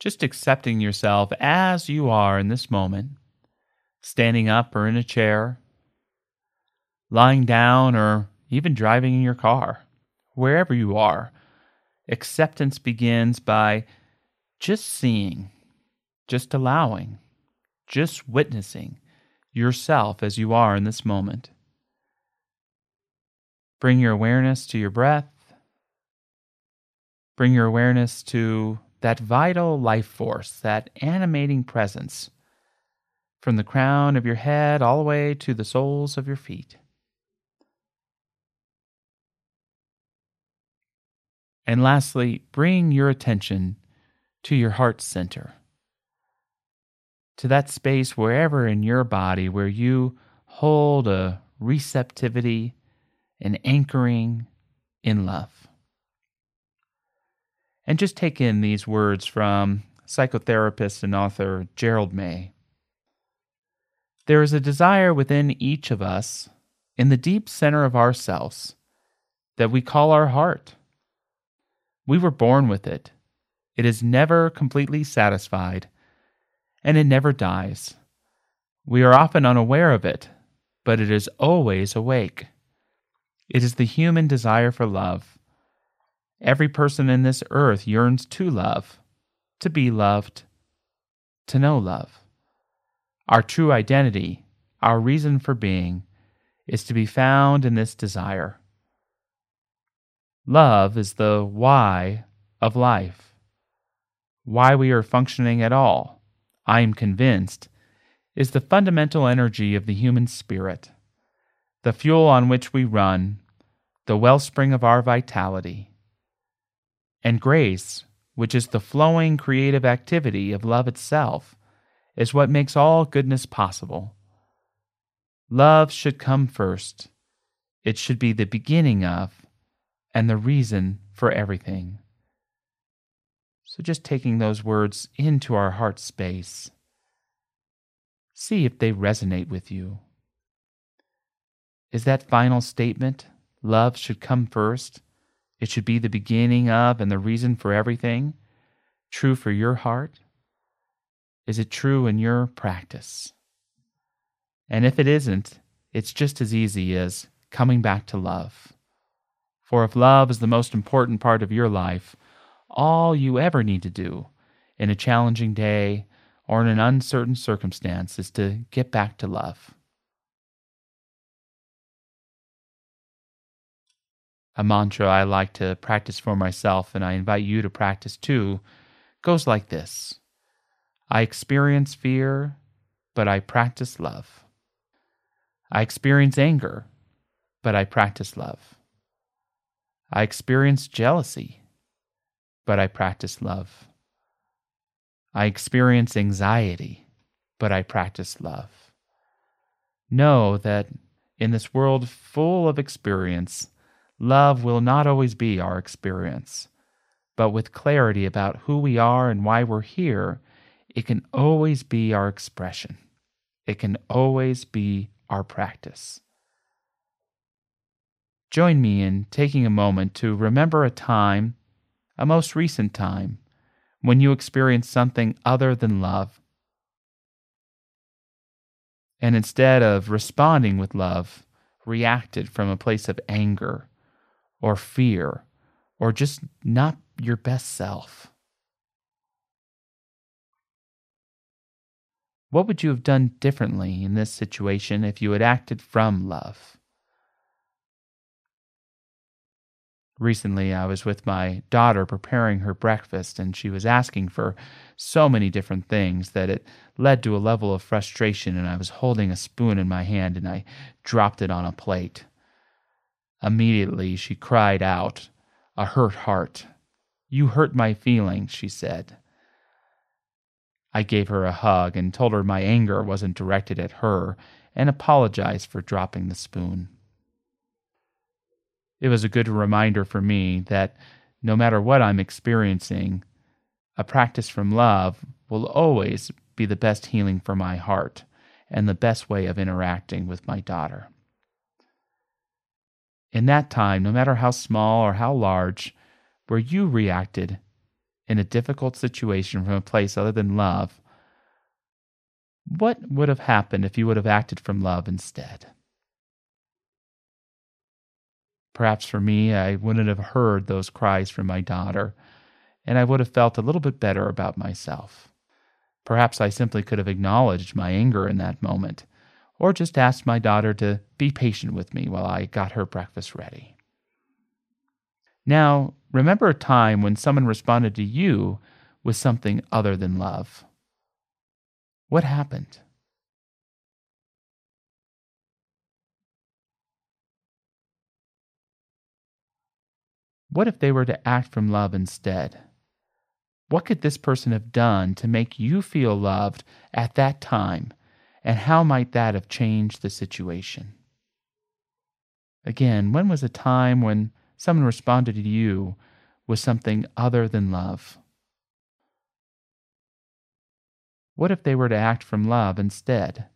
Just accepting yourself as you are in this moment, standing up or in a chair, lying down or even driving in your car, wherever you are. Acceptance begins by just seeing, just allowing, just witnessing yourself as you are in this moment. Bring your awareness to your breath. Bring your awareness to that vital life force, that animating presence, from the crown of your head all the way to the soles of your feet. And lastly, bring your attention to your heart center, to that space wherever in your body where you hold a receptivity an anchoring in love. And just take in these words from psychotherapist and author Gerald May. There is a desire within each of us, in the deep center of ourselves, that we call our heart. We were born with it. It is never completely satisfied, and it never dies. We are often unaware of it, but it is always awake. It is the human desire for love. Every person in this earth yearns to love, to be loved, to know love. Our true identity, our reason for being, is to be found in this desire. Love is the why of life, why we are functioning at all, I am convinced, is the fundamental energy of the human spirit the fuel on which we run, the wellspring of our vitality. And grace, which is the flowing creative activity of love itself, is what makes all goodness possible. Love should come first. It should be the beginning of and the reason for everything. So, just taking those words into our heart space, see if they resonate with you. Is that final statement, love should come first, it should be the beginning of and the reason for everything, true for your heart? Is it true in your practice? And if it isn't, it's just as easy as coming back to love. For if love is the most important part of your life, all you ever need to do in a challenging day or in an uncertain circumstance is to get back to love. A mantra I like to practice for myself, and I invite you to practice too, goes like this I experience fear, but I practice love. I experience anger, but I practice love. I experience jealousy, but I practice love. I experience anxiety, but I practice love. Know that in this world full of experience, Love will not always be our experience, but with clarity about who we are and why we're here, it can always be our expression. It can always be our practice. Join me in taking a moment to remember a time, a most recent time, when you experienced something other than love. And instead of responding with love, reacted from a place of anger or fear or just not your best self? What would you have done differently in this situation if you had acted from love? Recently, I was with my daughter preparing her breakfast, and she was asking for so many different things that it led to a level of frustration. And I was holding a spoon in my hand and I dropped it on a plate. Immediately she cried out, a hurt heart. You hurt my feelings, she said. I gave her a hug and told her my anger wasn't directed at her and apologized for dropping the spoon. It was a good reminder for me that no matter what I'm experiencing, a practice from love will always be the best healing for my heart and the best way of interacting with my daughter. In that time, no matter how small or how large, where you reacted in a difficult situation from a place other than love, what would have happened if you would have acted from love instead? Perhaps for me, I wouldn't have heard those cries from my daughter, and I would have felt a little bit better about myself. Perhaps I simply could have acknowledged my anger in that moment, or just asked my daughter to be patient with me while I got her breakfast ready. Now, remember a time when someone responded to you with something other than love. What happened? What if they were to act from love instead? What could this person have done to make you feel loved at that time, and how might that have changed the situation? Again, when was a time when someone responded to you with something other than love? What if they were to act from love instead?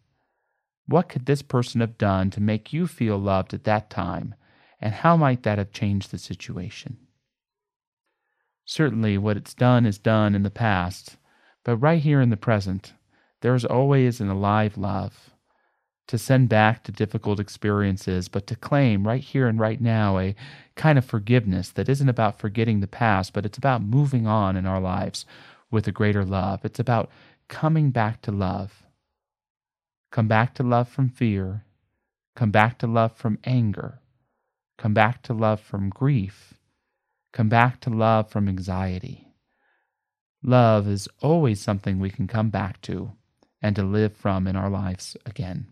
What could this person have done to make you feel loved at that time, and how might that have changed the situation? Certainly, what it's done is done in the past, but right here in the present, there is always an alive love to send back to difficult experiences, but to claim right here and right now a kind of forgiveness that isn't about forgetting the past, but it's about moving on in our lives with a greater love. It's about coming back to love. Come back to love from fear. Come back to love from anger. Come back to love from grief come back to love from anxiety. Love is always something we can come back to and to live from in our lives again.